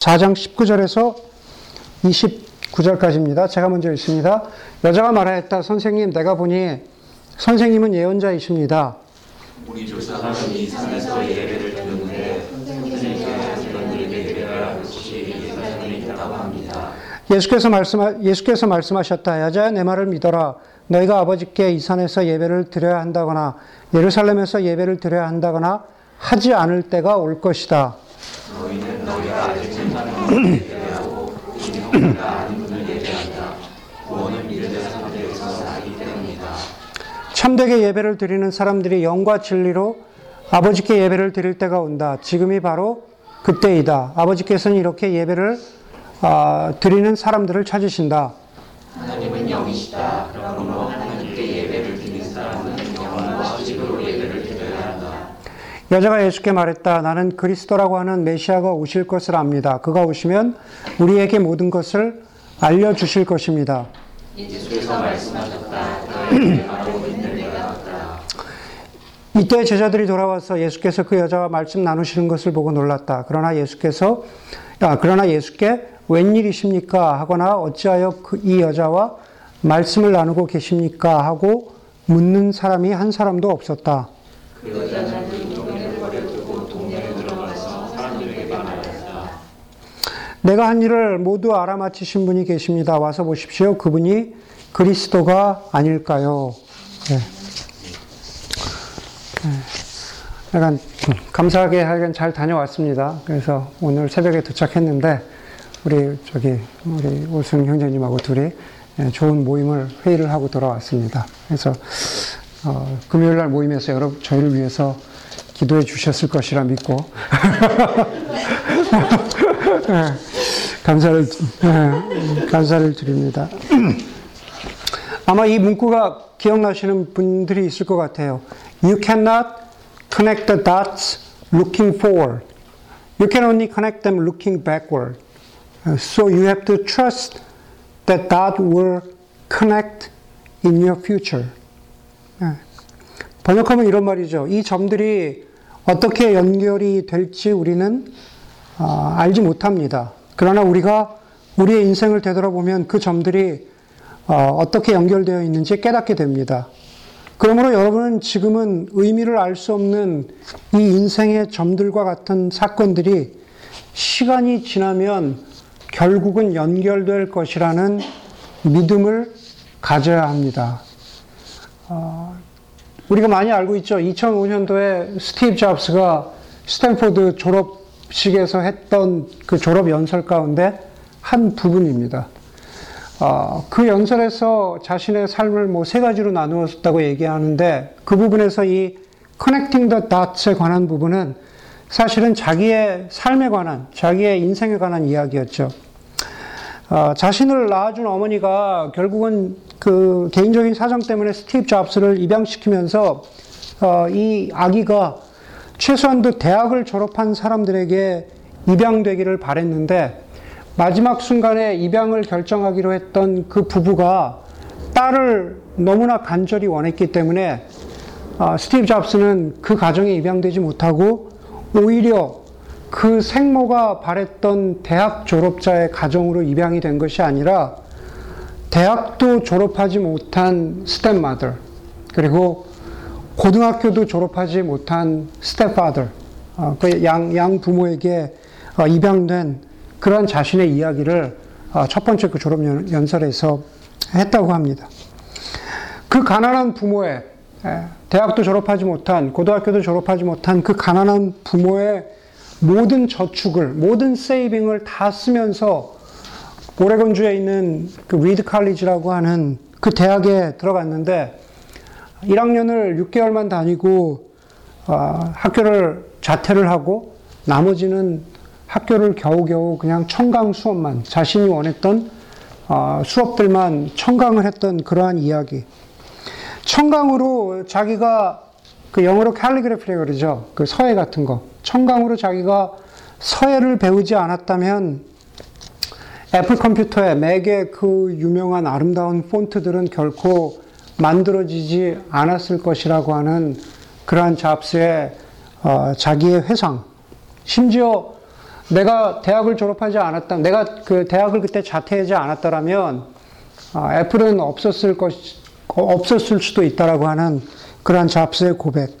4장 19절에서 29절까지입니다. 제가 먼저 읽습니다. 여자가 말하였다. 선생님, 내가 보니 선생님은 예언자이십니다. 우리 조사 하나님이 산에서 예배를 드렸는데. 예수께서 말씀 예수께서 말씀하셨다. 여자야 내 말을 믿어라. 너희가 아버지께 이 산에서 예배를 드려야 한다거나 예루살렘에서 예배를 드려야 한다거나 하지 않을 때가 올 것이다. 너희는 너희가 아직 때문이다. 참되게 예배를 드리는 사람들이 영과 진리로 아버지께 예배를 드릴 때가 온다. 지금이 바로 그때이다. 아버지께서는 이렇게 예배를 아, 드리는 사람들을 찾으신다. 하나님은 영이시다. 그러므로 하나님께 예배를 드리는 사람은 영과 지식으로 예배를 드려야 한다. 여자가 예수께 말했다. 나는 그리스도라고 하는 메시아가 오실 것을 압니다. 그가 오시면 우리에게 모든 것을 알려주실 것입니다. 이때 제자들이 돌아와서 예수께서 그 여자와 말씀 나누시는 것을 보고 놀랐다. 그러나 예수께서 아, 그러나 예수께 웬일이십니까 하거나 어찌하여 그 이 여자와 말씀을 나누고 계십니까 하고 묻는 사람이 한 사람도 없었다. 그 내가 한 일을 모두 알아맞히신 분이 계십니다. 와서 보십시오. 그분이 그리스도가 아닐까요? 네. 네. 약간 감사하게 하여간 잘 다녀왔습니다. 그래서 오늘 새벽에 도착했는데 우리 저기 우리 오승 형제님하고 둘이 예, 좋은 모임을 회의를 하고 돌아왔습니다. 그래서 어, 금요일 날 모임에서 여러분 저희를 위해서 기도해 주셨을 것이라 믿고 예, 감사를 예, 감사를 드립니다. 아마 이 문구가 기억나시는 분들이 있을 것 같아요. You cannot connect the dots looking forward. You can only connect them looking backward. Uh, So you have to trust that God will connect in your future. 예. 번역하면 이런 말이죠. 이 점들이 어떻게 연결이 될지 우리는 아, 알지 못합니다. 그러나 우리가 우리의 인생을 되돌아보면 그 점들이 어, 어떻게 연결되어 있는지 깨닫게 됩니다. 그러므로 여러분은 지금은 의미를 알 수 없는 이 인생의 점들과 같은 사건들이 시간이 지나면 결국은 연결될 것이라는 믿음을 가져야 합니다. 어, 우리가 많이 알고 있죠. 2005년도에 스티브 잡스가 스탠포드 졸업 식에서 했던 그 졸업 연설 가운데 한 부분입니다. 어, 그 연설에서 자신의 삶을 뭐 세 가지로 나누었다고 얘기하는데 그 부분에서 이 connecting the dots에 관한 부분은 사실은 자기의 삶에 관한, 자기의 인생에 관한 이야기였죠. 어, 자신을 낳아준 어머니가 결국은 그 개인적인 사정 때문에 스티브 잡스를 입양시키면서 어, 이 아기가 최소한도 대학을 졸업한 사람들에게 입양되기를 바랬는데 마지막 순간에 입양을 결정하기로 했던 그 부부가 딸을 너무나 간절히 원했기 때문에 어, 스티브 잡스는 그 가정에 입양되지 못하고 오히려 그 생모가 바랬던 대학 졸업자의 가정으로 입양이 된 것이 아니라 대학도 졸업하지 못한 stepmother 그리고 고등학교도 졸업하지 못한 stepfather 그양 양 부모에게 어, 입양된 그러한 자신의 이야기를 어, 첫 번째 그 졸업 연- 연설에서 했다고 합니다. 그 가난한 부모의 예, 대학도 졸업하지 못한 고등학교도 졸업하지 못한 그 가난한 부모의 모든 저축을 모든 세이빙을 다 쓰면서 오레곤주에 있는 그 리드 칼리지라고 하는 그 대학에 들어갔는데 1학년을 6개월만 다니고 어, 학교를 자퇴를 하고 나머지는 학교를 겨우겨우 그냥 청강 수업만 자신이 원했던 어, 수업들만 청강을 했던 그러한 이야기. 청강으로 자기가 그 영어로 캘리그래피라고 그러죠. 그 서예 같은 거. 청강으로 자기가 서예를 배우지 않았다면 애플 컴퓨터에 맥의 그 유명한 아름다운 폰트들은 결코 만들어지지 않았을 것이라고 하는 그러한 잡스의 어, 자기의 회상. 심지어 내가 대학을 졸업하지 않았다, 내가 그 대학을 그때 자퇴하지 않았더라면 아, 애플은 없었을 것, 없었을 수도 있다라고 하는 그러한 잡스의 고백.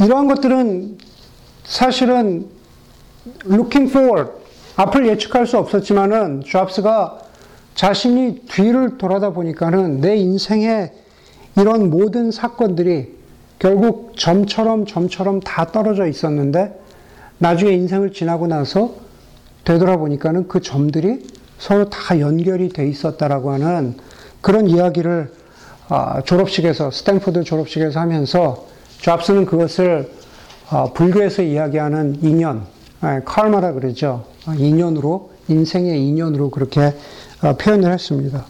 이러한 것들은 사실은 looking forward, 앞을 예측할 수 없었지만은 잡스가 자신이 뒤를 돌아다 보니까는 내 인생의 이런 모든 사건들이 결국 점처럼 점처럼 다 떨어져 있었는데 나중에 인생을 지나고 나서 되돌아보니까는 그 점들이 서로 다 연결이 돼 있었다라고 하는 그런 이야기를 아, 졸업식에서 스탠포드 졸업식에서 하면서 잡스는 그것을 아, 불교에서 이야기하는 인연, 아, 칼마라 그러죠. 아, 인연으로 인생의 인연으로 그렇게 아, 표현을 했습니다.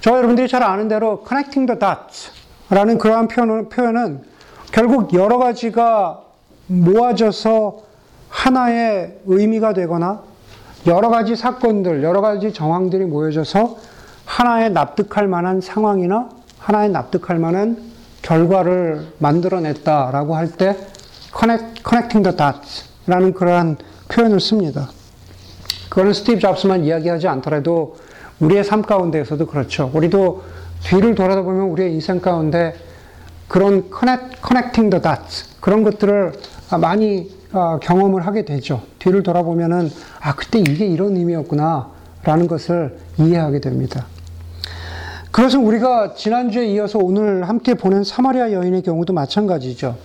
저 여러분들이 잘 아는 대로 connecting the dots라는 그러한 표현은, 표현은 결국 여러 가지가 모아져서 하나의 의미가 되거나 여러 가지 사건들, 여러 가지 정황들이 모여져서 하나의 납득할 만한 상황이나 하나의 납득할 만한 결과를 만들어냈다라고 할 때 connect, connecting the dots라는 그러한 표현을 씁니다. 그거는 스티브 잡스만 이야기하지 않더라도 우리의 삶 가운데에서도 그렇죠. 우리도 뒤를 돌아다보면 우리의 인생 가운데 그런 connect, connecting the dots 그런 것들을 많이 어, 경험을 하게 되죠. 뒤를 돌아보면은 아 그때 이게 이런 의미였구나라는 것을 이해하게 됩니다. 그것은 우리가 지난주에 이어서 오늘 함께 보는 사마리아 여인의 경우도 마찬가지죠.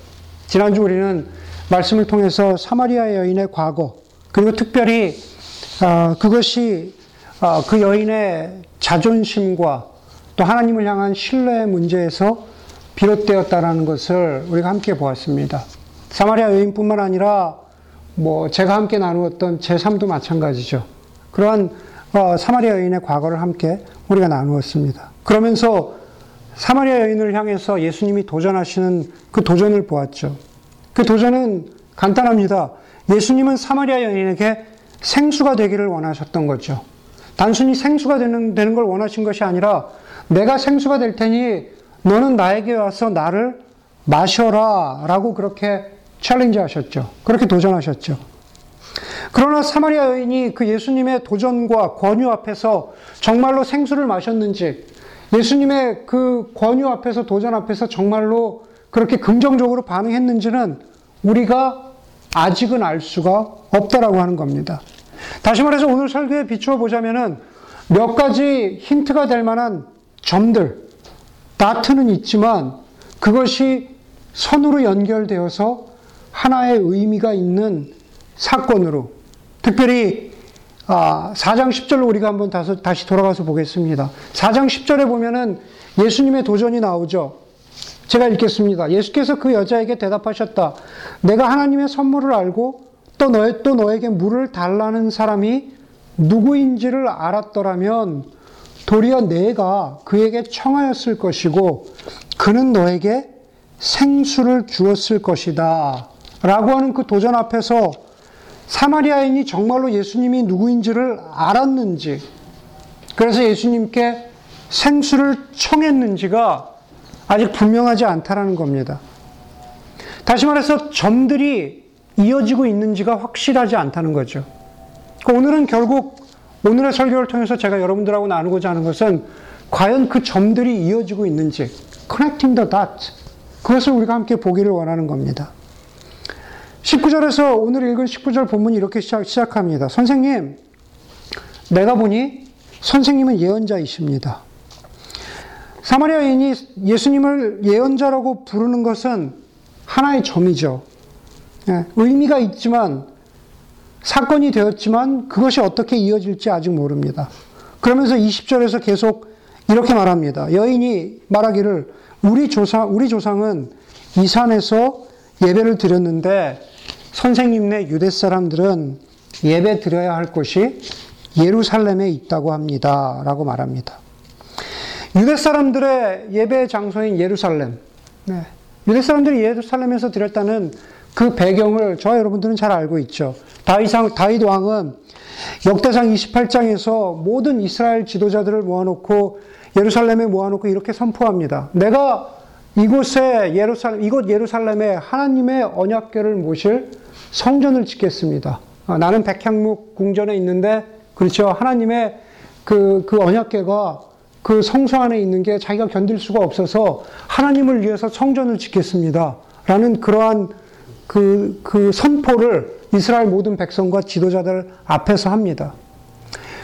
지난주 우리는 말씀을 통해서 사마리아 여인의 과거 그리고 특별히 어, 그것이 어, 그 여인의 자존심과 또 하나님을 향한 신뢰의 문제에서 비롯되었다라는 것을 우리가 함께 보았습니다. 사마리아 여인뿐만 아니라 뭐 제가 함께 나누었던 제 삶도 마찬가지죠. 그러한 어, 사마리아 여인의 과거를 함께 우리가 나누었습니다. 그러면서 사마리아 여인을 향해서 예수님이 도전하시는 그 도전을 보았죠. 그 도전은 간단합니다. 예수님은 사마리아 여인에게 생수가 되기를 원하셨던 거죠. 단순히 생수가 되는, 되는 걸 원하신 것이 아니라 내가 생수가 될 테니 너는 나에게 와서 나를 마셔라 라고 그렇게 챌린지 하셨죠. 그렇게 도전하셨죠. 그러나 사마리아 여인이 그 예수님의 도전과 권유 앞에서 정말로 생수를 마셨는지 예수님의 그 권유 앞에서 도전 앞에서 정말로 그렇게 긍정적으로 반응했는지는 우리가 아직은 알 수가 없다라고 하는 겁니다. 다시 말해서 오늘 설교에 비추어 보자면은 몇 가지 힌트가 될 만한 점들, 다트는 있지만 그것이 선으로 연결되어서 하나의 의미가 있는 사건으로 특별히 4장 10절로 우리가 한번 다시 돌아가서 보겠습니다. 4장 10절에 보면은 예수님의 도전이 나오죠. 제가 읽겠습니다. 예수께서 그 여자에게 대답하셨다. 내가 하나님의 선물을 알고 또, 너, 또 너에게 물을 달라는 사람이 누구인지를 알았더라면 도리어 내가 그에게 청하였을 것이고 그는 너에게 생수를 주었을 것이다. 라고 하는 그 도전 앞에서 사마리아인이 정말로 예수님이 누구인지를 알았는지, 그래서 예수님께 생수를 청했는지가 아직 분명하지 않다라는 겁니다. 다시 말해서 점들이 이어지고 있는지가 확실하지 않다는 거죠. 오늘은 결국 오늘의 설교를 통해서 제가 여러분들하고 나누고자 하는 것은 과연 그 점들이 이어지고 있는지, connecting the dots, 그것을 우리가 함께 보기를 원하는 겁니다. 19절에서 오늘 읽은 19절 본문이 이렇게 시작, 시작합니다. 선생님, 내가 보니 선생님은 예언자이십니다. 사마리아인이 예수님을 예언자라고 부르는 것은 하나의 점이죠. 예, 의미가 있지만 사건이 되었지만 그것이 어떻게 이어질지 아직 모릅니다. 그러면서 20절에서 계속 이렇게 말합니다. 여인이 말하기를 우리 조상 우리 조상은 이 산에서 예배를 드렸는데 선생님네 유대 사람들은 예배 드려야 할 곳이 예루살렘에 있다고 합니다. 라고 말합니다. 유대 사람들의 예배 장소인 예루살렘. 네. 유대 사람들이 예루살렘에서 드렸다는 그 배경을 저 여러분들은 잘 알고 있죠. 다윗상, 다윗 왕은 역대상 28장에서 모든 이스라엘 지도자들을 모아놓고 예루살렘에 모아놓고 이렇게 선포합니다. 내가 이곳에 예루살렘, 이곳 예루살렘에 하나님의 언약궤를 모실 성전을 짓겠습니다. 아, 나는 백향목 궁전에 있는데 그렇죠. 하나님의 그, 그 언약궤가 그 성소 안에 있는 게 자기가 견딜 수가 없어서 하나님을 위해서 성전을 짓겠습니다. 라는 그러한 그, 그 선포를 이스라엘 모든 백성과 지도자들 앞에서 합니다.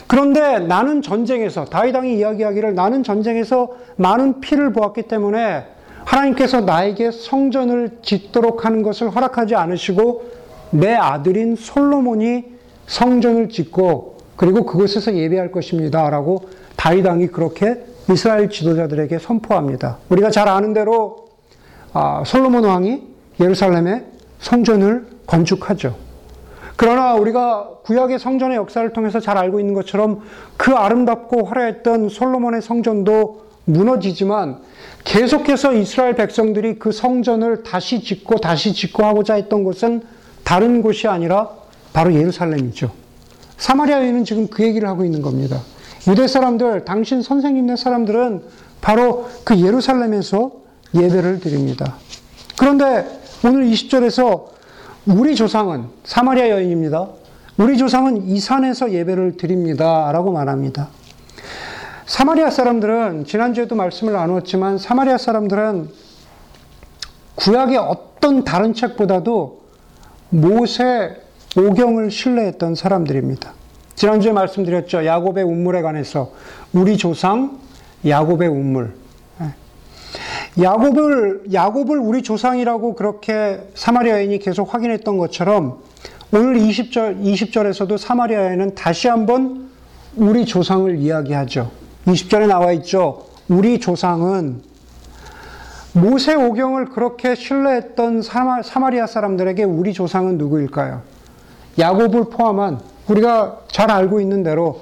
그런데 나는 전쟁에서, 다윗왕이 이야기하기를 나는 전쟁에서 많은 피를 보았기 때문에 하나님께서 나에게 성전을 짓도록 하는 것을 허락하지 않으시고 내 아들인 솔로몬이 성전을 짓고 그리고 그곳에서 예배할 것입니다. 라고 다윗왕이 그렇게 이스라엘 지도자들에게 선포합니다. 우리가 잘 아는 대로 아, 솔로몬 왕이 예루살렘에 성전을 건축하죠. 그러나 우리가 구약의 성전의 역사를 통해서 잘 알고 있는 것처럼 그 아름답고 화려했던 솔로몬의 성전도 무너지지만 계속해서 이스라엘 백성들이 그 성전을 다시 짓고 다시 짓고 하고자 했던 곳은 다른 곳이 아니라 바로 예루살렘이죠. 사마리아 여인은 지금 그 얘기를 하고 있는 겁니다. 유대 사람들, 당신 선생님네 사람들은 바로 그 예루살렘에서 예배를 드립니다. 그런데 오늘 20절에서 우리 조상은 사마리아 여인입니다. 우리 조상은 이 산에서 예배를 드립니다. 라고 말합니다. 사마리아 사람들은 지난주에도 말씀을 나누었지만 사마리아 사람들은 구약의 어떤 다른 책보다도 모세 오경을 신뢰했던 사람들입니다. 지난주에 말씀드렸죠. 야곱의 운물에 관해서 우리 조상 야곱의 운물. 예. 야곱을 야곱을 우리 조상이라고 그렇게 사마리아 여인이 계속 확인했던 것처럼 오늘 20절 20절에서도 사마리아 여인은 다시 한번 우리 조상을 이야기하죠. 20절에 나와 있죠. 우리 조상은 모세 오경을 그렇게 신뢰했던 사마, 사마리아 사람들에게 우리 조상은 누구일까요? 야곱을 포함한 우리가 잘 알고 있는 대로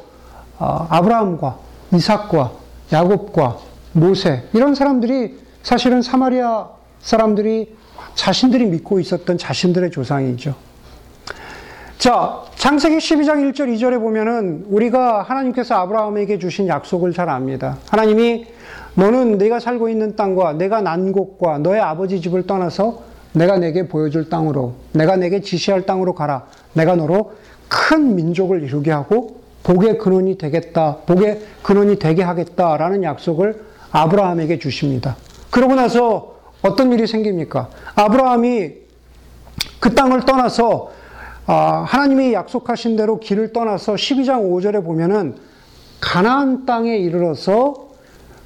어, 아브라함과 이삭과 야곱과 모세 이런 사람들이 사실은 사마리아 사람들이 자신들이 믿고 있었던 자신들의 조상이죠. 자, 창세기 12장 1절 2절에 보면은 우리가 하나님께서 아브라함에게 주신 약속을 잘 압니다. 하나님이 너는 내가 살고 있는 땅과 내가 난 곳과 너의 아버지 집을 떠나서 내가 내게 보여줄 땅으로 내가 내게 지시할 땅으로 가라. 내가 너로 큰 민족을 이루게 하고 복의 근원이 되겠다. 복의 근원이 되게 하겠다라는 약속을 아브라함에게 주십니다. 그러고 나서 어떤 일이 생깁니까? 아브라함이 그 땅을 떠나서 아, 하나님이 약속하신 대로 길을 떠나서 12장 5절에 보면은 가나안 땅에 이르러서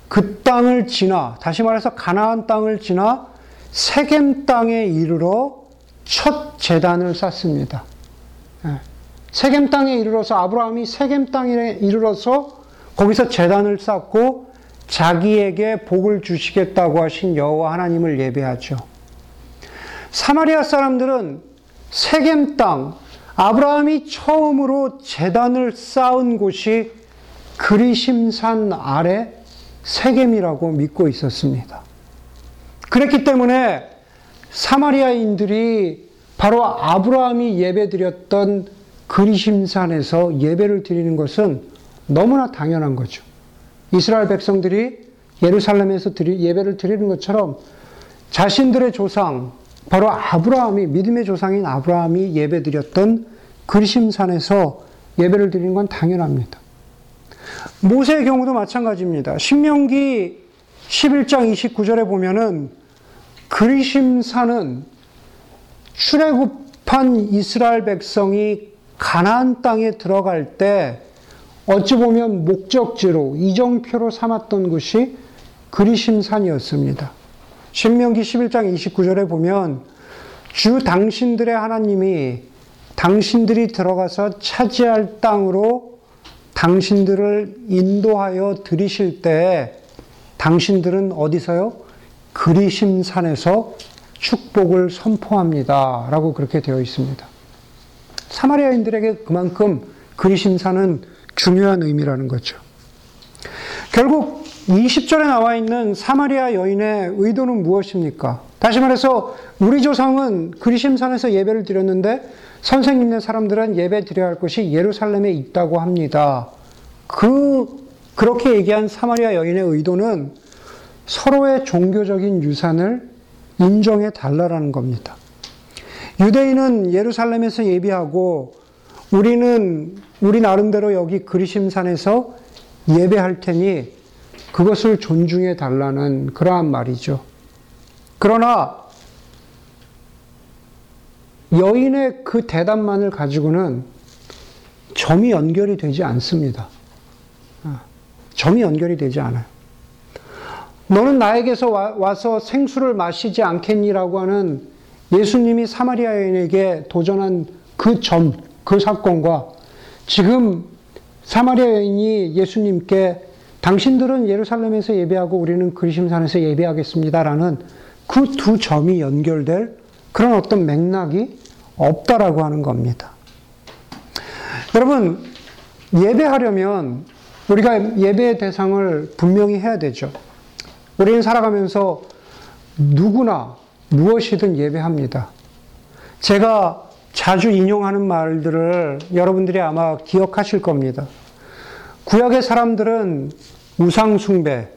그 땅을 지나 다시 말해서 가나안 땅을 지나 세겜 땅에 이르러 첫 재단을 쌓습니다. 예. 세겜 땅에 이르러서 아브라함이 세겜 땅에 이르러서 거기서 재단을 쌓고 자기에게 복을 주시겠다고 하신 여호와 하나님을 예배하죠. 사마리아 사람들은 세겜 땅, 아브라함이 처음으로 재단을 쌓은 곳이 그리심산 아래 세겜이라고 믿고 있었습니다. 그랬기 때문에 사마리아인들이 바로 아브라함이 예배드렸던 그리심산에서 예배를 드리는 것은 너무나 당연한 거죠. 이스라엘 백성들이 예루살렘에서 예배를 드리는 것처럼 자신들의 조상, 바로 아브라함이 믿음의 조상인 아브라함이 예배 드렸던 그리심산에서 예배를 드리는 건 당연합니다. 모세의 경우도 마찬가지입니다. 신명기 11장 29절에 보면은 그리심산은 출애굽한 이스라엘 백성이 가나안 땅에 들어갈 때 어찌 보면 목적지로 이정표로 삼았던 곳이 그리심산이었습니다. 신명기 11장 29절에 보면 주 당신들의 하나님이 당신들이 들어가서 차지할 땅으로 당신들을 인도하여 들이실 때 당신들은 어디서요? 그리심산에서 축복을 선포합니다. 라고 그렇게 되어 있습니다. 사마리아인들에게 그만큼 그리심산은 중요한 의미라는 거죠. 결국 20절에 나와 있는 사마리아 여인의 의도는 무엇입니까? 다시 말해서 우리 조상은 그리심산에서 예배를 드렸는데 선생님네 사람들은 예배 드려야 할 곳이 예루살렘에 있다고 합니다. 그 그렇게 얘기한 사마리아 여인의 의도는 서로의 종교적인 유산을 인정해 달라라는 겁니다. 유대인은 예루살렘에서 예배하고 우리는 우리 나름대로 여기 그리심산에서 예배할 테니 그것을 존중해 달라는 그러한 말이죠. 그러나 여인의 그 대답만을 가지고는 점이 연결이 되지 않습니다. 아, 점이 연결이 되지 않아요. 너는 나에게서 와, 서 생수를 마시지 않겠니라고 하는 예수님이 사마리아 여인에게 도전한 그 점, 그 사건과 지금 사마리아 여인이 예수님께 당신들은 예루살렘에서 예배하고 우리는 그리심산에서 예배하겠습니다라는 그 두 점이 연결될 그런 어떤 맥락이 없다라고 하는 겁니다. 여러분, 예배하려면 우리가 예배의 대상을 분명히 해야 되죠. 우리는 살아가면서 누구나 무엇이든 예배합니다. 제가 자주 인용하는 말들을 여러분들이 아마 기억하실 겁니다. 구약의 사람들은 우상숭배,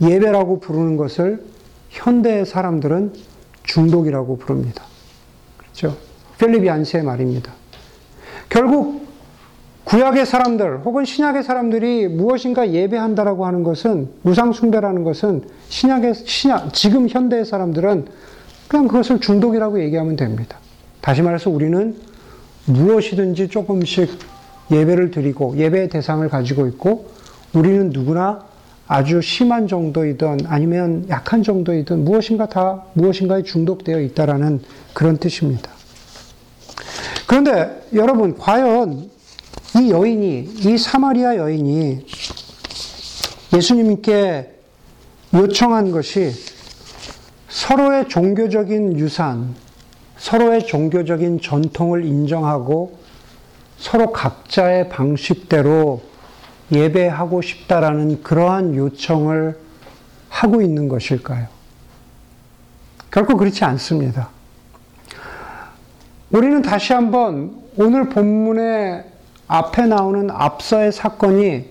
예배라고 부르는 것을 현대의 사람들은 중독이라고 부릅니다. 그렇죠? 필립 안스의 말입니다. 결국 구약의 사람들 혹은 신약의 사람들이 무엇인가 예배한다라고 하는 것은 우상숭배라는 것은 신약의 신약 지금 현대의 사람들은 그냥 그것을 중독이라고 얘기하면 됩니다. 다시 말해서 우리는 무엇이든지 조금씩 예배를 드리고 예배의 대상을 가지고 있고 우리는 누구나 아주 심한 정도이든 아니면 약한 정도이든 무엇인가 다 무엇인가에 중독되어 있다라는 그런 뜻입니다. 그런데 여러분 과연 이 여인이 이 사마리아 여인이 예수님께 요청한 것이 서로의 종교적인 유산, 서로의 종교적인 전통을 인정하고 서로 각자의 방식대로 예배하고 싶다라는 그러한 요청을 하고 있는 것일까요? 결코 그렇지 않습니다. 우리는 다시 한번 오늘 본문의 앞에 나오는 앞서의 사건이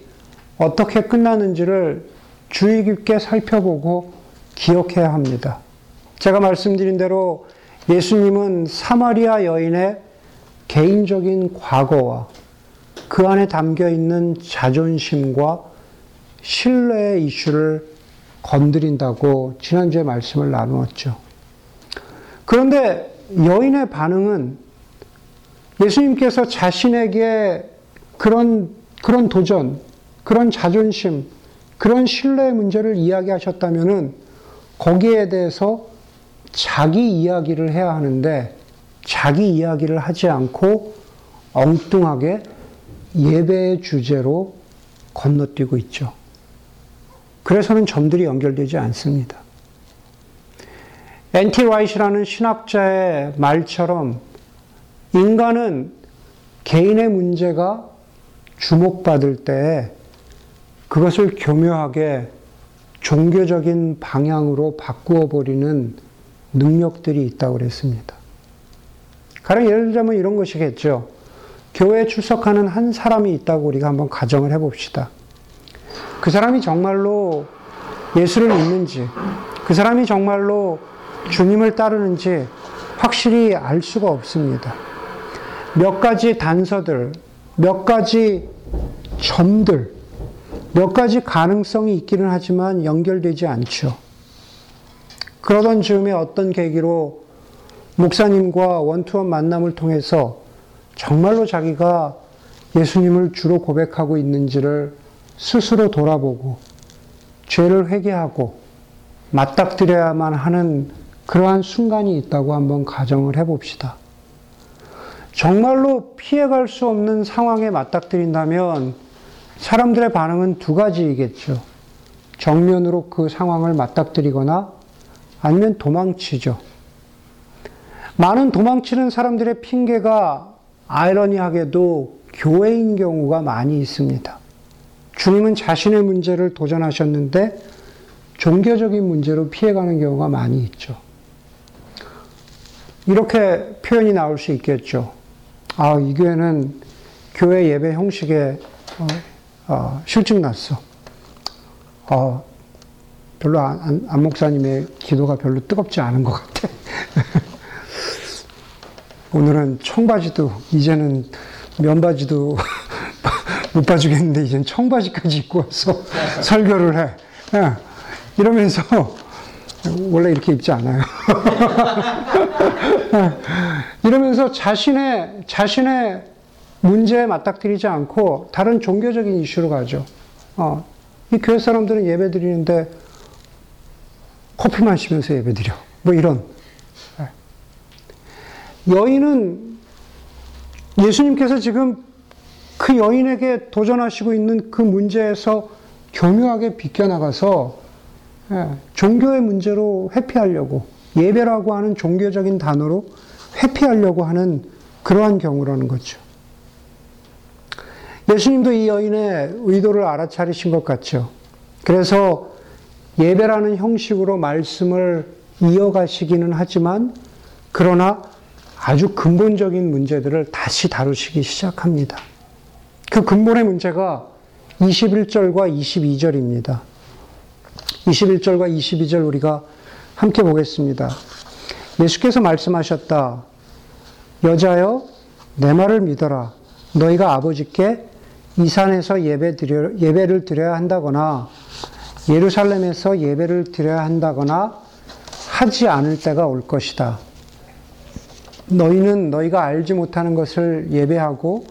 어떻게 끝나는지를 주의 깊게 살펴보고 기억해야 합니다. 제가 말씀드린 대로 예수님은 사마리아 여인의 개인적인 과거와 그 안에 담겨 있는 자존심과 신뢰의 이슈를 건드린다고 지난주에 말씀을 나누었죠. 그런데 여인의 반응은 예수님께서 자신에게 그런, 그런 도전, 그런 자존심, 그런 신뢰의 문제를 이야기하셨다면은 거기에 대해서 자기 이야기를 해야 하는데 자기 이야기를 하지 않고 엉뚱하게 예배의 주제로 건너뛰고 있죠. 그래서는 점들이 연결되지 않습니다. 엔티 라이시라는 신학자의 말처럼 인간은 개인의 문제가 주목받을 때 그것을 교묘하게 종교적인 방향으로 바꾸어 버리는 능력들이 있다고 그랬습니다. 가령 예를 들자면 이런 것이겠죠. 교회에 출석하는 한 사람이 있다고 우리가 한번 가정을 해봅시다. 그 사람이 정말로 예수를 믿는지, 그 사람이 정말로 주님을 따르는지 확실히 알 수가 없습니다. 몇 가지 단서들, 몇 가지 점들, 몇 가지 가능성이 있기는 하지만 연결되지 않죠. 그러던 즈음에 어떤 계기로 목사님과 원투원 만남을 통해서 정말로 자기가 예수님을 주로 고백하고 있는지를 스스로 돌아보고 죄를 회개하고 맞닥뜨려야만 하는 그러한 순간이 있다고 한번 가정을 해봅시다. 정말로 피해갈 수 없는 상황에 맞닥뜨린다면 사람들의 반응은 두 가지이겠죠. 정면으로 그 상황을 맞닥뜨리거나 아니면 도망치죠. 많은 도망치는 사람들의 핑계가 아이러니하게도 교회인 경우가 많이 있습니다. 주님은 자신의 문제를 도전하셨는데 종교적인 문제로 피해가는 경우가 많이 있죠. 이렇게 표현이 나올 수 있겠죠. 아, 이 교회는 교회 예배 형식에 어, 어, 실증 났어. 어, 별로 안, 안, 안 목사님의 기도가 별로 뜨겁지 않은 것 같아. 오늘은 청바지도 이제는 면바지도 못 봐주겠는데 이젠 청바지까지 입고 와서 설교를 해. 예. 이러면서 원래 이렇게 입지 않아요. 이러면서 자신의 자신의 문제에 맞닥뜨리지 않고 다른 종교적인 이슈로 가죠. 어, 이 교회 사람들은 예배 드리는데 커피 마시면서 예배 드려. 뭐 이런. 예. 여인은 예수님께서 지금 그 여인에게 도전하시고 있는 그 문제에서 교묘하게 비껴나가서 예, 종교의 문제로 회피하려고 예배라고 하는 종교적인 단어로 회피하려고 하는 그러한 경우라는 거죠. 예수님도 이 여인의 의도를 알아차리신 것 같죠. 그래서 예배라는 형식으로 말씀을 이어가시기는 하지만 그러나 아주 근본적인 문제들을 다시 다루시기 시작합니다. 그 근본의 문제가 21절과 22절입니다. 21절과 22절 우리가 함께 보겠습니다. 예수께서 말씀하셨다. 여자여, 내 말을 믿어라. 너희가 아버지께 이 산에서 예배 드려, 예배를 드려야 한다거나 예루살렘에서 예배를 드려야 한다거나 하지 않을 때가 올 것이다. 너희는 너희가 알지 못하는 것을 예배하고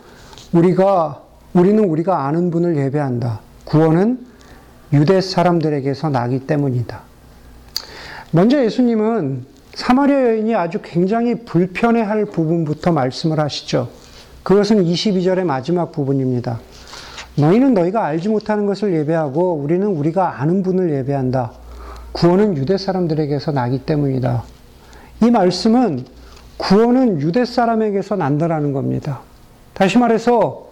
우리가 우리는 우리가 아는 분을 예배한다. 구원은 유대 사람들에게서 나기 때문이다. 먼저 예수님은 사마리아 여인이 아주 굉장히 불편해할 부분부터 말씀을 하시죠. 그것은 22절의 마지막 부분입니다. 너희는 너희가 알지 못하는 것을 예배하고 우리는 우리가 아는 분을 예배한다. 구원은 유대 사람들에게서 나기 때문이다. 이 말씀은 구원은 유대 사람에게서 난다라는 겁니다. 다시 말해서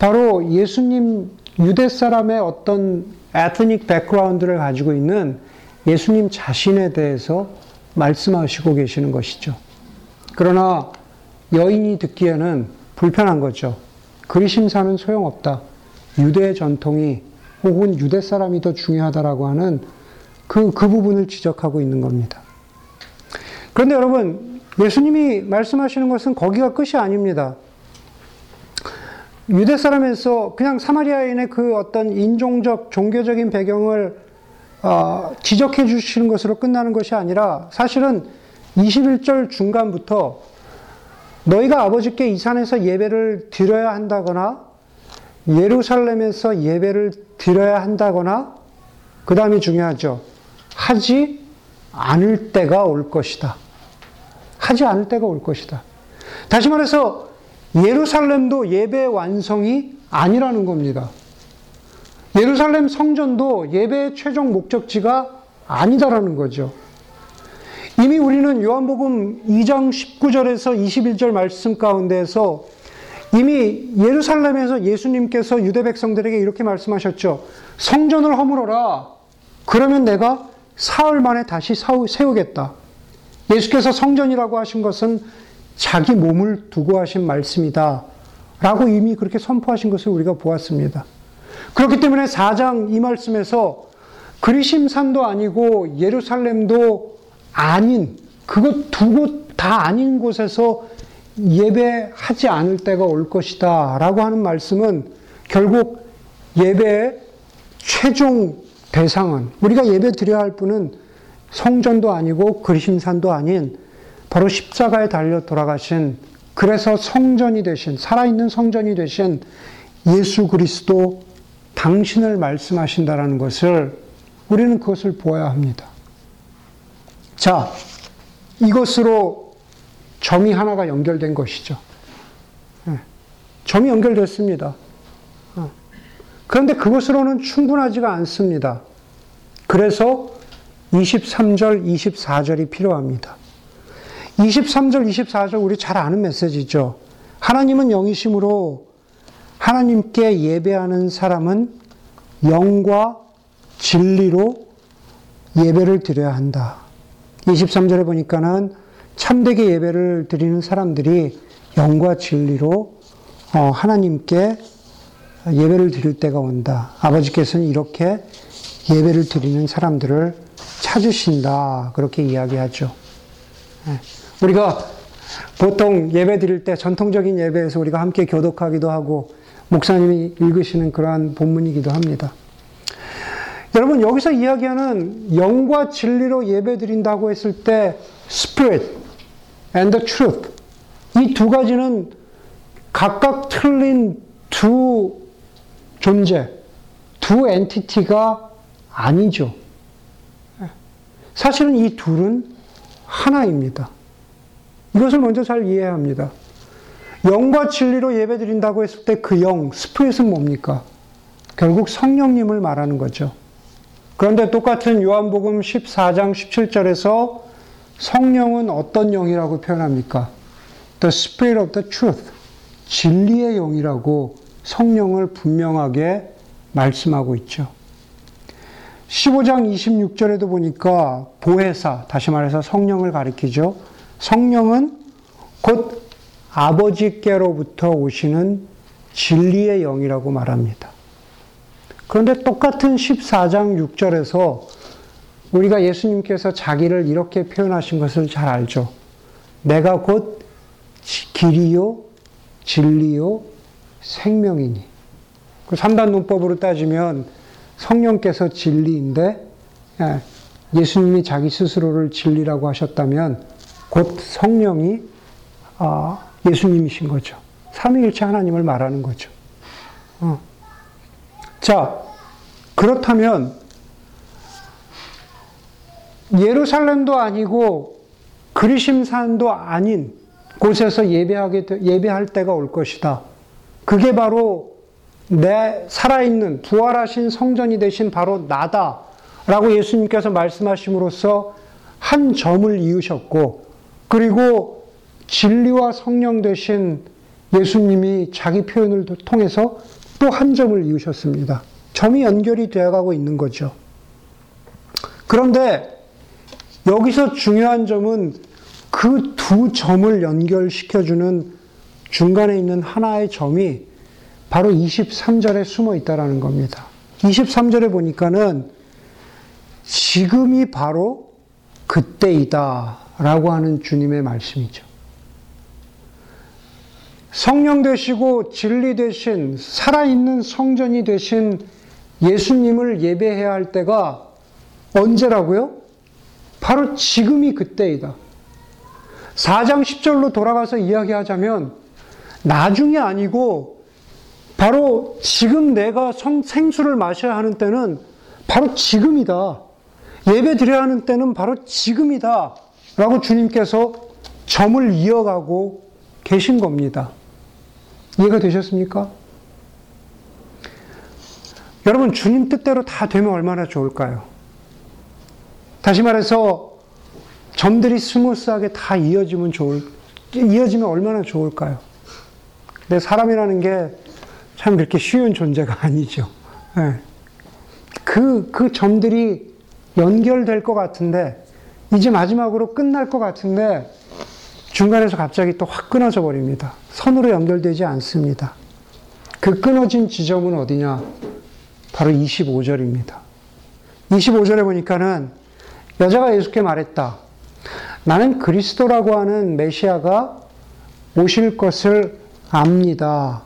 바로 예수님 유대 사람의 어떤 ethnic background를 가지고 있는 예수님 자신에 대해서 말씀하시고 계시는 것이죠. 그러나 여인이 듣기에는 불편한 거죠. 그리심사는 소용없다. 유대 전통이 혹은 유대 사람이 더 중요하다라고 하는 그, 그 부분을 지적하고 있는 겁니다. 그런데 여러분, 예수님이 말씀하시는 것은 거기가 끝이 아닙니다. 유대 사람에서 그냥 사마리아인의 그 어떤 인종적, 종교적인 배경을 어, 지적해 주시는 것으로 끝나는 것이 아니라 사실은 21절 중간부터 너희가 아버지께 이 산에서 예배를 드려야 한다거나 예루살렘에서 예배를 드려야 한다거나 그 다음이 중요하죠. 하지 않을 때가 올 것이다. 하지 않을 때가 올 것이다. 다시 말해서 예루살렘도 예배 완성이 아니라는 겁니다. 예루살렘 성전도 예배의 최종 목적지가 아니다라는 거죠. 이미 우리는 요한복음 2장 19절에서 21절 말씀 가운데에서 이미 예루살렘에서 예수님께서 유대 백성들에게 이렇게 말씀하셨죠. 성전을 허물어라. 그러면 내가 사흘 만에 다시 세우겠다. 예수께서 성전이라고 하신 것은 자기 몸을 두고 하신 말씀이다. 라고 이미 그렇게 선포하신 것을 우리가 보았습니다. 그렇기 때문에 4장 이 말씀에서 그리심산도 아니고 예루살렘도 아닌 그것 두 곳 다 아닌 곳에서 예배하지 않을 때가 올 것이다 라고 하는 말씀은 결국 예배의 최종 대상은 우리가 예배 드려야 할 분은 성전도 아니고 그리심산도 아닌 바로 십자가에 달려 돌아가신 그래서 성전이 되신 살아있는 성전이 되신 예수 그리스도 당신을 말씀하신다라는 것을 우리는 그것을 보아야 합니다. 자, 이것으로 점이 하나가 연결된 것이죠. 예, 점이 연결됐습니다. 어. 그런데 그것으로는 충분하지가 않습니다. 그래서 23절, 24절이 필요합니다. 23절, 24절 우리 잘 아는 메시지죠. 하나님은 영이심으로 하나님께 예배하는 사람은 영과 진리로 예배를 드려야 한다. 23절에 보니까는 참되게 예배를 드리는 사람들이 영과 진리로 어, 하나님께 예배를 드릴 때가 온다. 아버지께서는 이렇게 예배를 드리는 사람들을 찾으신다. 그렇게 이야기하죠. 예. 우리가 보통 예배 드릴 때 전통적인 예배에서 우리가 함께 교독하기도 하고 목사님이 읽으시는 그러한 본문이기도 합니다. 여러분 여기서 이야기하는 영과 진리로 예배 드린다고 했을 때 spirit and the truth 이 두 가지는 각각 틀린 두 존재, 두 엔티티가 아니죠. 사실은 이 둘은 하나입니다. 이것을 먼저 잘 이해해야 합니다. 영과 진리로 예배 드린다고 했을 때 그 영, 스프릿은 뭡니까? 결국 성령님을 말하는 거죠. 그런데 똑같은 요한복음 14장 17절에서 성령은 어떤 영이라고 표현합니까? The Spirit of the Truth. 진리의 영이라고 성령을 분명하게 말씀하고 있죠. 15장 26절에도 보니까 보혜사, 다시 말해서 성령을 가리키죠. 성령은 곧 아버지께로부터 오시는 진리의 영이라고 말합니다. 그런데 똑같은 14장 6절에서 우리가 예수님께서 자기를 이렇게 표현하신 것을 잘 알죠. 내가 곧 길이요, 진리요, 생명이니. 그 3단 논법으로 따지면 성령께서 진리인데 예, 예수님이 자기 스스로를 진리라고 하셨다면 곧 성령이 아, 예수님이신 거죠. 삼위일체 하나님을 말하는 거죠. 어. 자, 그렇다면 예루살렘도 아니고 그리심산도 아닌 곳에서 예배하게 예배할 때가 올 것이다. 그게 바로 내 살아있는 부활하신 성전이 되신 바로 나다 라고 예수님께서 말씀하심으로써 한 점을 이으셨고 그리고 진리와 성령 되신 예수님이 자기 표현을 통해서 또 한 점을 이으셨습니다. 점이 연결이 되어가고 있는 거죠. 그런데 여기서 중요한 점은 그 두 점을 연결시켜주는 중간에 있는 하나의 점이 바로 23절에 숨어 있다라는 겁니다. 23절에 보니까는 지금이 바로 그때이다 라고 하는 주님의 말씀이죠. 성령 되시고 진리 되신 살아있는 성전이 되신 예수님을 예배해야 할 때가 언제라고요? 바로 지금이 그때이다. 4장 10절로 돌아가서 이야기하자면 나중이 아니고 바로 지금 내가 성, 생수를 마셔야 하는 때는 바로 지금이다. 예배 드려야 하는 때는 바로 지금이다. 라고 주님께서 점을 이어가고 계신 겁니다. 이해가 되셨습니까? 여러분, 주님 뜻대로 다 되면 얼마나 좋을까요? 다시 말해서, 점들이 smooth하게 다 이어지면 좋을, 이어지면 얼마나 좋을까요? 근데 사람이라는 게 참 그렇게 쉬운 존재가 아니죠. 네. 그, 그 점들이 연결될 것 같은데, 이제 마지막으로 끝날 것 같은데, 중간에서 갑자기 또 확 끊어져 버립니다. 선으로 연결되지 않습니다. 그 끊어진 지점은 어디냐? 바로 25절입니다. 25절에 보니까는 여자가 예수께 말했다. 나는 그리스도라고 하는 메시아가 오실 것을 압니다.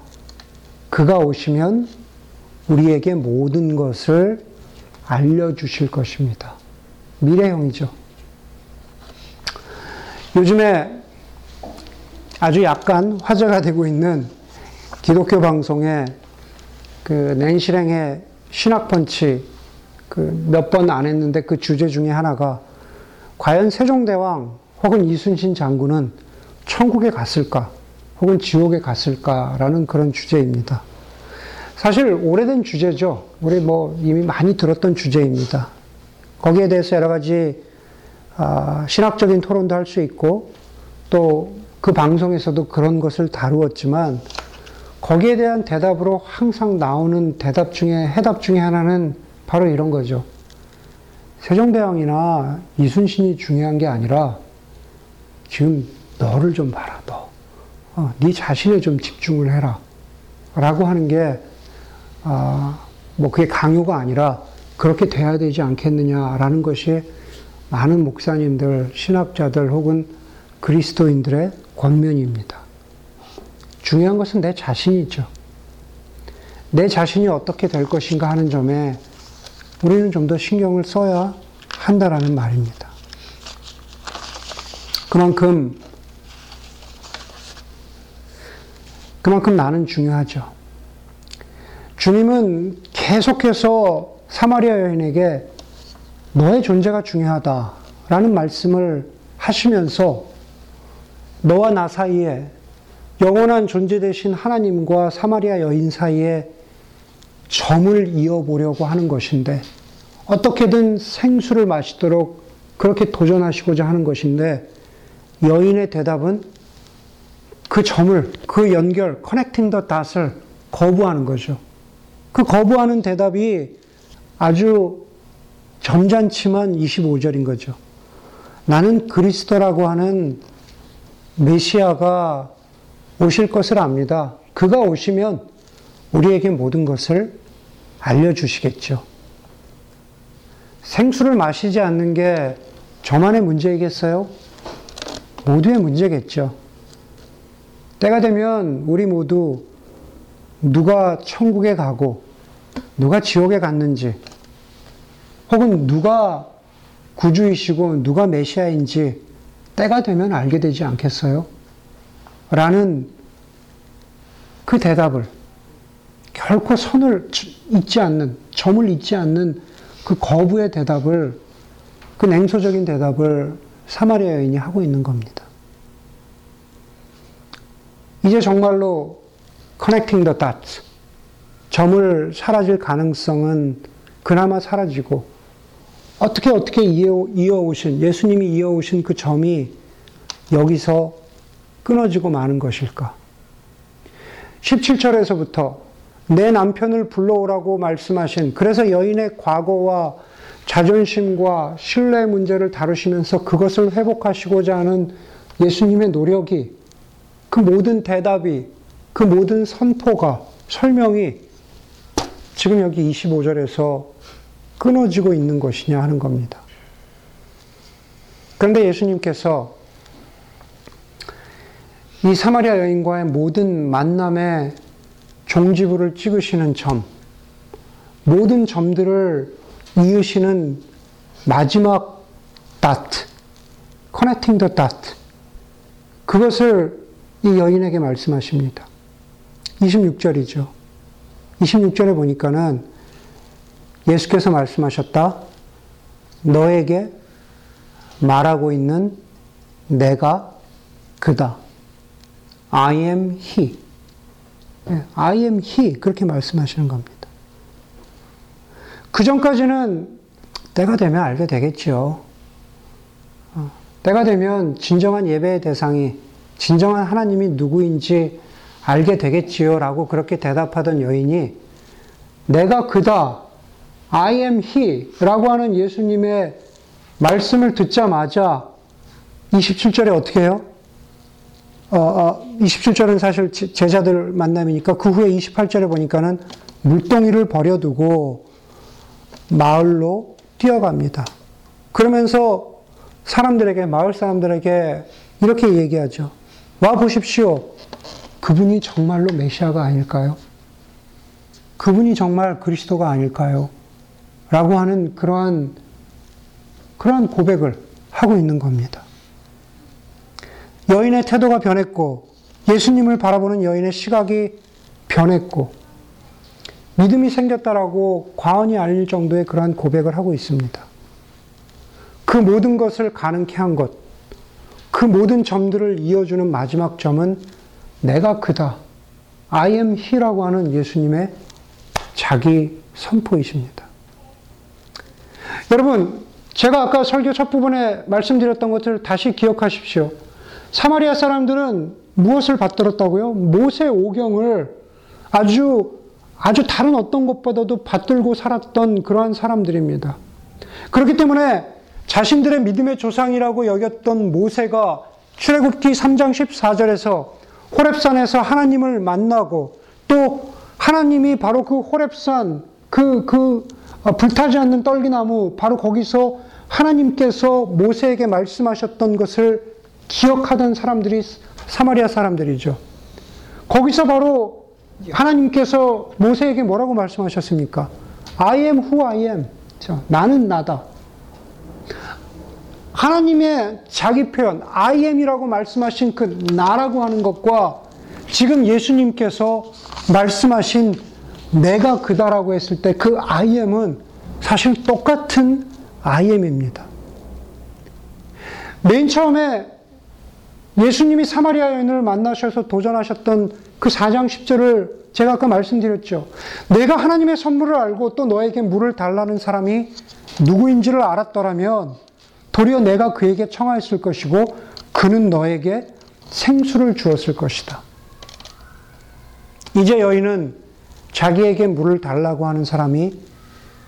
그가 오시면 우리에게 모든 것을 알려주실 것입니다. 미래형이죠. 요즘에 아주 약간 화제가 되고 있는 기독교 방송에 그 낸실행의 신학펀치 그 몇 번 안 했는데 그 주제 중에 하나가 과연 세종대왕 혹은 이순신 장군은 천국에 갔을까 혹은 지옥에 갔을까라는 그런 주제입니다. 사실 오래된 주제죠. 우리 뭐 이미 많이 들었던 주제입니다. 거기에 대해서 여러 가지 아, 신학적인 토론도 할 수 있고 또 그 방송에서도 그런 것을 다루었지만 거기에 대한 대답으로 항상 나오는 대답 중에 해답 중에 하나는 바로 이런 거죠. 세종대왕이나 이순신이 중요한 게 아니라 지금 너를 좀 봐라 너. 어, 네 자신에 좀 집중을 해라. 라고 하는 게, 아, 뭐 그게 강요가 아니라 그렇게 돼야 되지 않겠느냐라는 것이 많은 목사님들, 신학자들 혹은 그리스도인들의 권면입니다. 중요한 것은 내 자신이죠. 내 자신이 어떻게 될 것인가 하는 점에 우리는 좀 더 신경을 써야 한다라는 말입니다. 그만큼, 그만큼 나는 중요하죠. 주님은 계속해서 사마리아 여인에게 너의 존재가 중요하다라는 말씀을 하시면서 너와 나 사이에 영원한 존재 되신 하나님과 사마리아 여인 사이에 점을 이어보려고 하는 것인데 어떻게든 생수를 마시도록 그렇게 도전하시고자 하는 것인데 여인의 대답은 그 점을 그 연결 커넥팅 더 닷을 거부하는 거죠. 그 거부하는 대답이 아주 점잖지만 25절인 거죠. 나는 그리스도라고 하는 메시아가 오실 것을 압니다. 그가 오시면 우리에게 모든 것을 알려주시겠죠. 생수를 마시지 않는 게 저만의 문제이겠어요? 모두의 문제겠죠. 때가 되면 우리 모두 누가 천국에 가고 누가 지옥에 갔는지 혹은 누가 구주이시고 누가 메시아인지 때가 되면 알게 되지 않겠어요? 라는 그 대답을 결코 선을 잊지 않는, 점을 잊지 않는 그 거부의 대답을, 그 냉소적인 대답을 사마리아 여인이 하고 있는 겁니다. 이제 정말로 connecting the dots. 점을 사라질 가능성은 그나마 사라지고, 어떻게 어떻게 이어, 이어오신, 예수님이 이어오신 그 점이 여기서 끊어지고 마는 것일까? 17절에서부터 내 남편을 불러오라고 말씀하신, 그래서 여인의 과거와 자존심과 신뢰 문제를 다루시면서 그것을 회복하시고자 하는 예수님의 노력이, 그 모든 대답이, 그 모든 선포가, 설명이 지금 여기 25절에서 끊어지고 있는 것이냐 하는 겁니다. 그런데 예수님께서 이 사마리아 여인과의 모든 만남의 종지부를 찍으시는 점, 모든 점들을 이으시는 마지막 dot, connecting the dot, 그것을 이 여인에게 말씀하십니다. 26절이죠. 26절에 보니까는 예수께서 말씀하셨다. 너에게 말하고 있는 내가 그다. I am he. I am he. 그렇게 말씀하시는 겁니다. 그 전까지는 때가 되면 알게 되겠죠. 어, 때가 되면 진정한 예배의 대상이, 진정한 하나님이 누구인지 알게 되겠지요. 라고 그렇게 대답하던 여인이 내가 그다, I am he 라고 하는 예수님의 말씀을 듣자마자 27절에 어떻게 해요? 어, 어, 27절은 사실 제자들 만남이니까 그 후에 28절에 보니까는 물동이를 버려두고 마을로 뛰어갑니다. 그러면서 사람들에게, 마을 사람들에게 이렇게 얘기하죠. 와 보십시오. 그분이 정말로 메시아가 아닐까요? 그분이 정말 그리스도가 아닐까요? 라고 하는 그러한, 그러한 고백을 하고 있는 겁니다. 여인의 태도가 변했고, 예수님을 바라보는 여인의 시각이 변했고, 믿음이 생겼다라고 과언이 아닐 정도의 그러한 고백을 하고 있습니다. 그 모든 것을 가능케 한 것, 그 모든 점들을 이어주는 마지막 점은 내가 그다. I am he라고 하는 예수님의 자기 선포이십니다. 여러분, 제가 아까 설교 첫 부분에 말씀드렸던 것을 다시 기억하십시오. 사마리아 사람들은 무엇을 받들었다고요? 모세 오경을 아주 아주 다른 어떤 것보다도 받들고 살았던 그러한 사람들입니다. 그렇기 때문에 자신들의 믿음의 조상이라고 여겼던 모세가 출애굽기 3장 14절에서 호렙산에서 하나님을 만나고 또 하나님이 바로 그 호렙산 그, 그 불타지 않는 떨기나무 바로 거기서 하나님께서 모세에게 말씀하셨던 것을 기억하던 사람들이 사마리아 사람들이죠. 거기서 바로 하나님께서 모세에게 뭐라고 말씀하셨습니까? I am who I am. 자, 나는 나다. 하나님의 자기 표현, I am이라고 말씀하신 그 나라고 하는 것과 지금 예수님께서 말씀하신 내가 그다라고 했을 때 그 I am은 사실 똑같은 I am입니다. 맨 처음에 예수님이 사마리아 여인을 만나셔서 도전하셨던 그 4장 10절을 제가 아까 말씀드렸죠. 내가 하나님의 선물을 알고 또 너에게 물을 달라는 사람이 누구인지를 알았더라면 도리어 내가 그에게 청하였을 것이고 그는 너에게 생수를 주었을 것이다. 이제 여인은 자기에게 물을 달라고 하는 사람이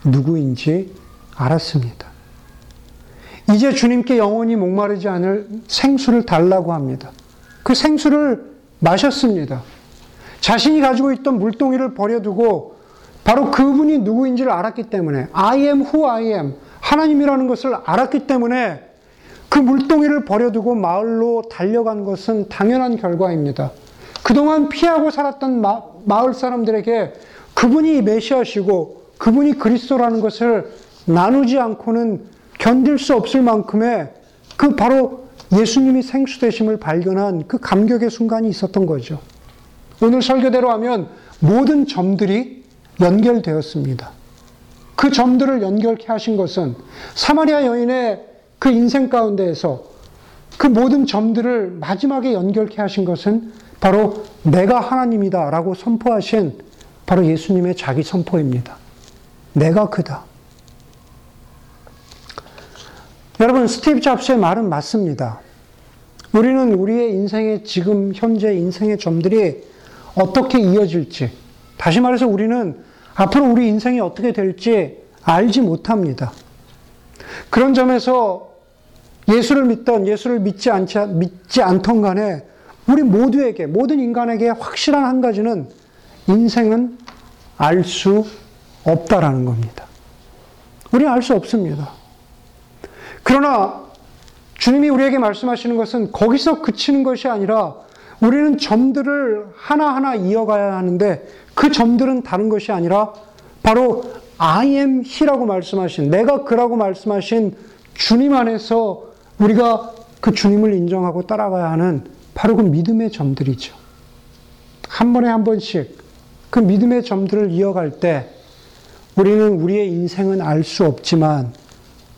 누구인지 알았습니다. 이제 주님께 영원히 목마르지 않을 생수를 달라고 합니다. 그 생수를 마셨습니다. 자신이 가지고 있던 물동이를 버려두고 바로 그분이 누구인지를 알았기 때문에 I am who I am 하나님이라는 것을 알았기 때문에 그 물동이를 버려두고 마을로 달려간 것은 당연한 결과입니다. 그동안 피하고 살았던 마, 마을 사람들에게 그분이 메시아시고 그분이 그리스도라는 것을 나누지 않고는 견딜 수 없을 만큼의 그 바로 예수님이 생수되심을 발견한 그 감격의 순간이 있었던 거죠. 오늘 설교대로 하면 모든 점들이 연결되었습니다. 그 점들을 연결케 하신 것은 사마리아 여인의 그 인생 가운데에서 그 모든 점들을 마지막에 연결케 하신 것은 바로 내가 하나님이다 라고 선포하신 바로 예수님의 자기 선포입니다. 내가 그다. 여러분, 스티브 잡스의 말은 맞습니다. 우리는 우리의 인생의 지금 현재 인생의 점들이 어떻게 이어질지, 다시 말해서 우리는 앞으로 우리 인생이 어떻게 될지 알지 못합니다. 그런 점에서 예수를 믿던 예수를 믿지 않지, 믿지 않던 간에 우리 모두에게, 모든 인간에게 확실한 한 가지는 인생은 알 수 없다라는 겁니다. 우리 알수 없습니다. 그러나 주님이 우리에게 말씀하시는 것은 거기서 그치는 것이 아니라 우리는 점들을 하나하나 이어가야 하는데 그 점들은 다른 것이 아니라 바로 I am He라고 말씀하신, 내가 그라고 말씀하신 주님 안에서 우리가 그 주님을 인정하고 따라가야 하는 바로 그 믿음의 점들이죠. 한 번에 한 번씩 그 믿음의 점들을 이어갈 때 우리는 우리의 인생은 알 수 없지만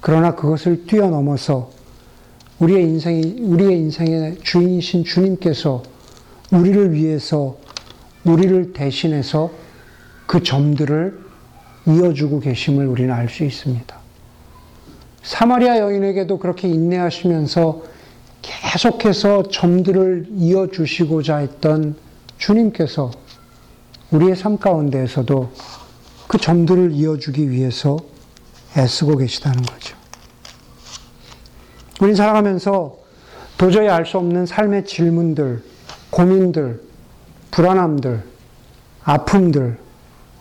그러나 그것을 뛰어넘어서 우리의 인생이, 우리의 인생의 주인이신 주님께서 우리를 위해서, 우리를 대신해서 그 점들을 이어주고 계심을 우리는 알 수 있습니다. 사마리아 여인에게도 그렇게 인내하시면서 계속해서 점들을 이어주시고자 했던 주님께서 우리의 삶 가운데에서도 그 점들을 이어주기 위해서 애쓰고 계시다는 거죠. 우리 살아가면서 도저히 알 수 없는 삶의 질문들, 고민들, 불안함들, 아픔들,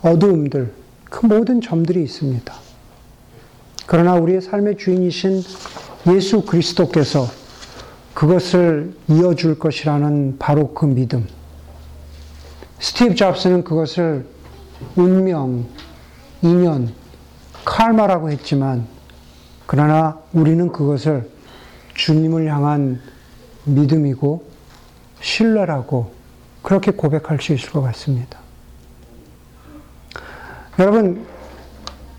어두움들, 그 모든 점들이 있습니다. 그러나 우리의 삶의 주인이신 예수 그리스도께서 그것을 이어줄 것이라는 바로 그 믿음. 스티브 잡스는 그것을 운명, 인연, 칼마라고 했지만, 그러나 우리는 그것을 주님을 향한 믿음이고 신뢰라고 그렇게 고백할 수 있을 것 같습니다. 여러분,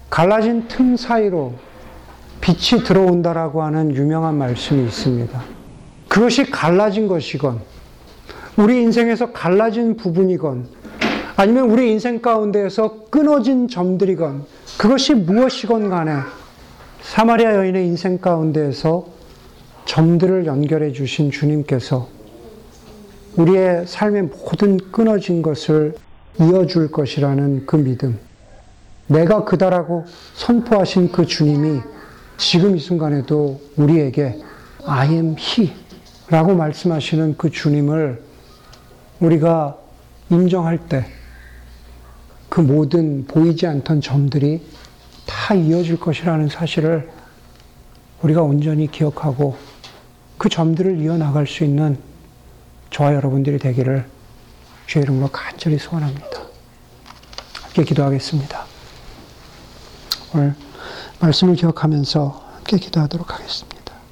갈라진 틈 사이로 빛이 들어온다라고 하는 유명한 말씀이 있습니다. 그것이 갈라진 것이건, 우리 인생에서 갈라진 부분이건, 아니면 우리 인생 가운데에서 끊어진 점들이건, 그것이 무엇이건 간에 사마리아 여인의 인생 가운데에서 점들을 연결해 주신 주님께서 우리의 삶의 모든 끊어진 것을 이어줄 것이라는 그 믿음, 내가 그다라고 선포하신 그 주님이 지금 이 순간에도 우리에게 I am He 라고 말씀하시는 그 주님을 우리가 인정할 때 그 모든 보이지 않던 점들이 다 이어질 것이라는 사실을 우리가 온전히 기억하고 그 점들을 이어나갈 수 있는 저와 여러분들이 되기를 주의 이름으로 간절히 소원합니다. 함께 기도하겠습니다. 오늘 말씀을 기억하면서 함께 기도하도록 하겠습니다.